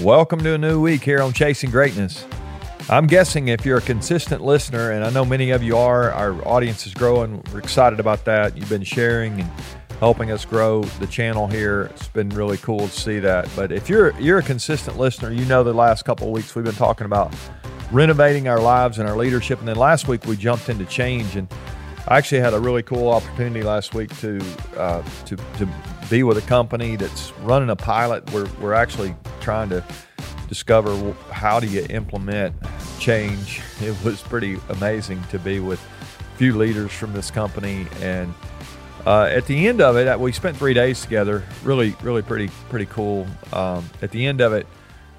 Welcome to a new week here on Chasing Greatness. I'm guessing if you're a consistent listener, and I know many of you are, our audience is growing. We're excited about that. You've been sharing and helping us grow the channel here. It's been really cool to see that. But if you're you're a consistent listener, you know the last couple of weeks we've been talking about renovating our lives and our leadership. And then last week we jumped into change. And I actually had a really cool opportunity last week to uh, to to be with a company that's running a pilot. We're we're actually trying to discover how do you implement change. It was pretty amazing to be with a few leaders from this company and. Uh, at the end of it, we spent three days together. Really, really pretty, pretty cool. Um, at the end of it,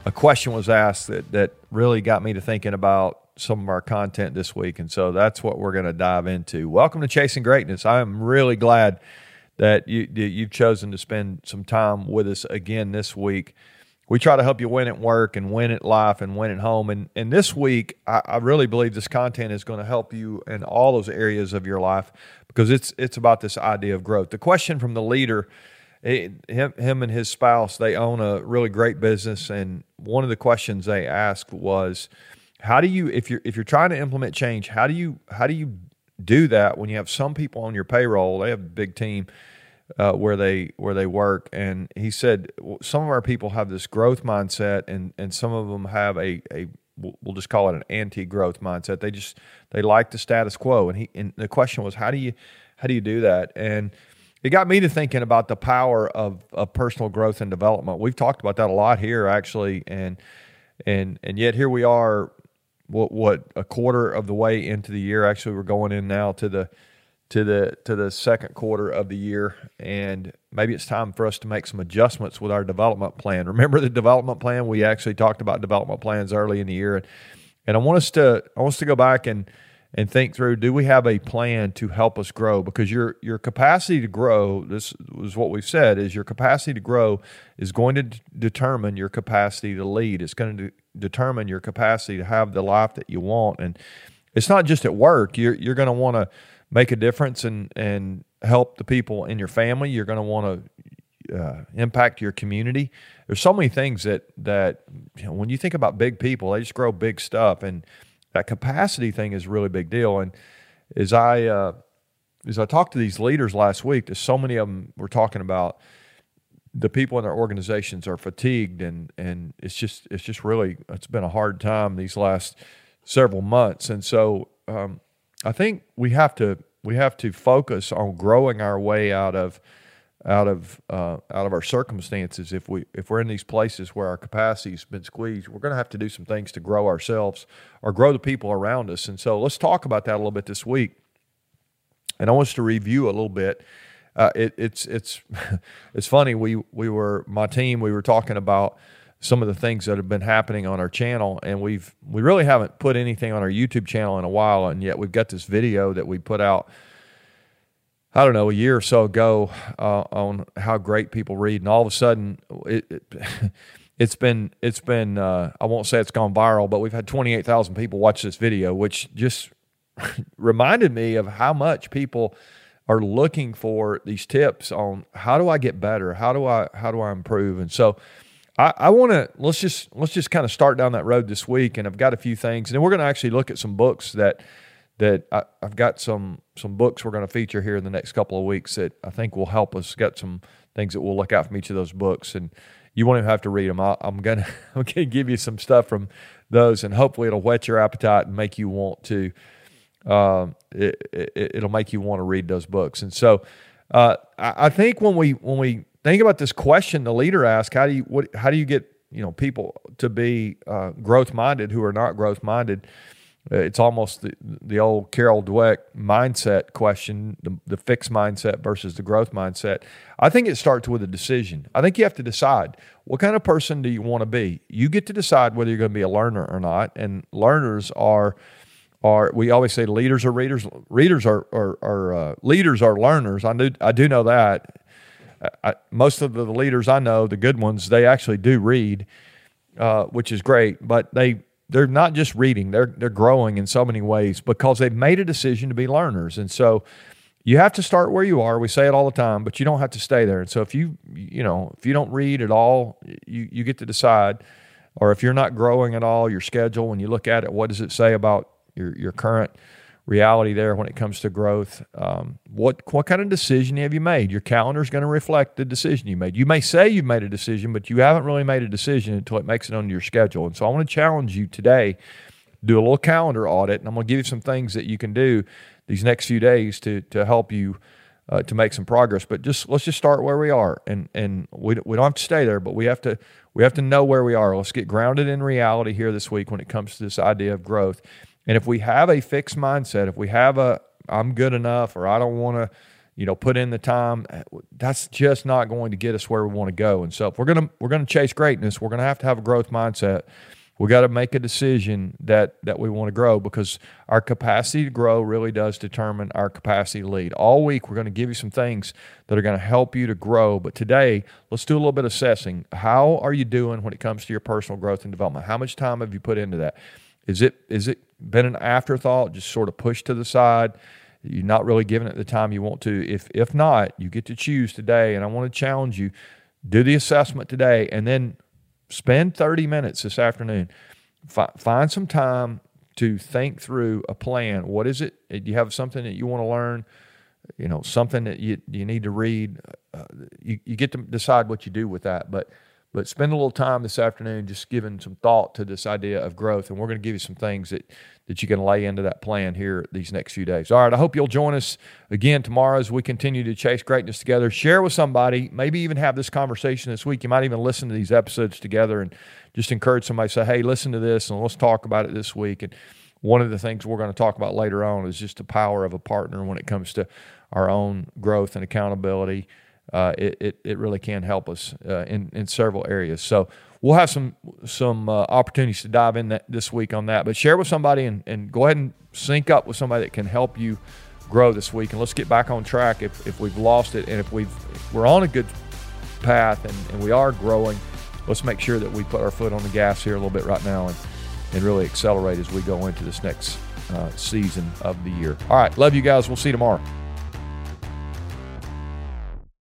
a question was asked that that really got me to thinking about some of our content this week, and so that's what we're going to dive into. Welcome to Chasing Greatness. I am really glad that you you've chosen to spend some time with us again this week we try to help you win at work and win at life and win at home. And and this week, I, I really believe this content is going to help you in all those areas of your life because it's it's about this idea of growth. The question from the leader, it, him him and his spouse, they own a really great business, and one of the questions they asked was, how do you if you're if you're trying to implement change, how do you how do you do that when you have some people on your payroll? They have a big team uh, where they where they work, and he said some of our people have this growth mindset, and and some of them have a a we'll just call it an anti-growth mindset. They just they like the status quo, and he and the question was how do you how do you do that? And it got me to thinking about the power of, of personal growth and development. We've talked about that a lot here, actually, and and and yet here we are. What what a quarter of the way into the year? Actually, we're going in now to the to the to the second quarter of the year and maybe it's time for us to make some adjustments with our development plan. Remember the development plan? We actually talked about development plans early in the year and, and i want us to i want us to go back and and think through do we have a plan to help us grow? Because your your capacity to grow this was what we've said is your capacity to grow is going to d- determine your capacity to lead. It's going to de- determine your capacity to have the life that you want and it's not just at work. You're you're going to want to make a difference and and help the people in your family. You're going to want to uh, impact your community. There's so many things that that you know, when you think about big people, they just grow big stuff, and that capacity thing is a really big deal. And as I uh, as I talked to these leaders last week, there's so many of them were talking about the people in their organizations are fatigued, and and it's just it's just really it's been a hard time these last several months, and so. Um, I think we have to we have to focus on growing our way out of out of uh, out of our circumstances. If we if we're in these places where our capacity's been squeezed, we're going to have to do some things to grow ourselves or grow the people around us. And so let's talk about that a little bit this week. And I want us to review a little bit. Uh, it, it's it's it's funny. We we were my team. We were talking about some of the things that have been happening on our channel and we've we really haven't put anything on our YouTube channel in a while and yet we've got this video that we put out I don't know a year or so ago uh, on how great people read and all of a sudden it, it it's been it's been uh, I won't say it's gone viral but we've had 28,000 people watch this video which just reminded me of how much people are looking for these tips on how do I get better? How do I how do I improve? And so I, I want to let's just let's just kind of start down that road this week, and I've got a few things, and then we're going to actually look at some books that that I, have got some some books we're going to feature here in the next couple of weeks that I think will help us get some things that we'll look out from each of those books, and you won't even have to read them. I, am gonna I'm gonna give you some stuff from those, and hopefully it'll whet your appetite and make you want to. Um, it, it, will make you want to read those books, and so uh, I, I think when we when we think about this question the leader asked how do you what how do you get you know people to be uh, growth minded who are not growth minded uh, it's almost the, the old Carol Dweck mindset question the, the fixed mindset versus the growth mindset. I think it starts with a decision. I think you have to decide what kind of person do you want to be? You get to decide whether you're going to be a learner or not and learners are are we always say leaders are readers readers are are, are uh, leaders are learners. I do I do know that I, most of the leaders I know, the good ones, they actually do read, uh, which is great. But they they're not just reading; they're they're growing in so many ways because they've made a decision to be learners. And so you have to start where you are. We say it all the time, but you don't have to stay there. And so if you you know if you don't read at all, you you get to decide. or if you're not growing at all, your schedule, when you look at it, what does it say about your, your current reality there when it comes to growth? Um, what, what kind of decision have you made? Your calendar is going to reflect the decision you made. You may say you've made a decision, but you haven't really made a decision until it makes it on your schedule. And so I want to challenge you today do a little calendar audit, and I'm going to give you some things that you can do these next few days to to help you uh, to make some progress. But just let's just start where we are, and and we we don't have to stay there, but we have to we have to know where we are. Let's get grounded in reality here this week when it comes to this idea of growth. And if we have a fixed mindset, if we have a I'm good enough or I don't want to you know put in the time eh, that's just not going to get us where we want to go and so if we're going to we're to chase greatness we're going to have to have a growth mindset we got to make a decision that that we want to grow because our capacity to grow really does determine our capacity to lead. All week we're going to give you some things that are going to help you to grow, but today let's do a little bit of assessing. How are you doing when it comes to your personal growth and development? How much time have you put into that? Is it is it been an afterthought, just sort of pushed to the side? You're not really giving it the time you want to. If if not, you get to choose today, and I want to challenge you. Do the assessment today, and then spend 30 minutes this afternoon. Find some time to think through a plan. What is it? Do you have something that you want to learn? You know, something that you you need to read. Uh, you you get to decide what you do with that, but but spend a little time this afternoon just giving some thought to this idea of growth, and we're going to give you some things that that you can lay into that plan here these next few days. All right, I hope you'll join us again tomorrow as we continue to chase greatness together. Share with somebody, maybe even have this conversation this week. You might even listen to these episodes together and just encourage somebody say, "Hey, listen to this, and let's talk about it this week." And one of the things we're going to talk about later on is just the power of a partner when it comes to our own growth and accountability uh, it, it, it really can help us uh, in, in several areas. So we'll have some some uh, opportunities to dive in that this week on that. But share with somebody and, and go ahead and sync up with somebody that can help you grow this week. And let's get back on track if, if we've lost it and if we've if we're on a good path and, and we are growing. Let's make sure that we put our foot on the gas here a little bit right now and, and really accelerate as we go into this next uh, season of the year. All right, love you guys. We'll see you tomorrow.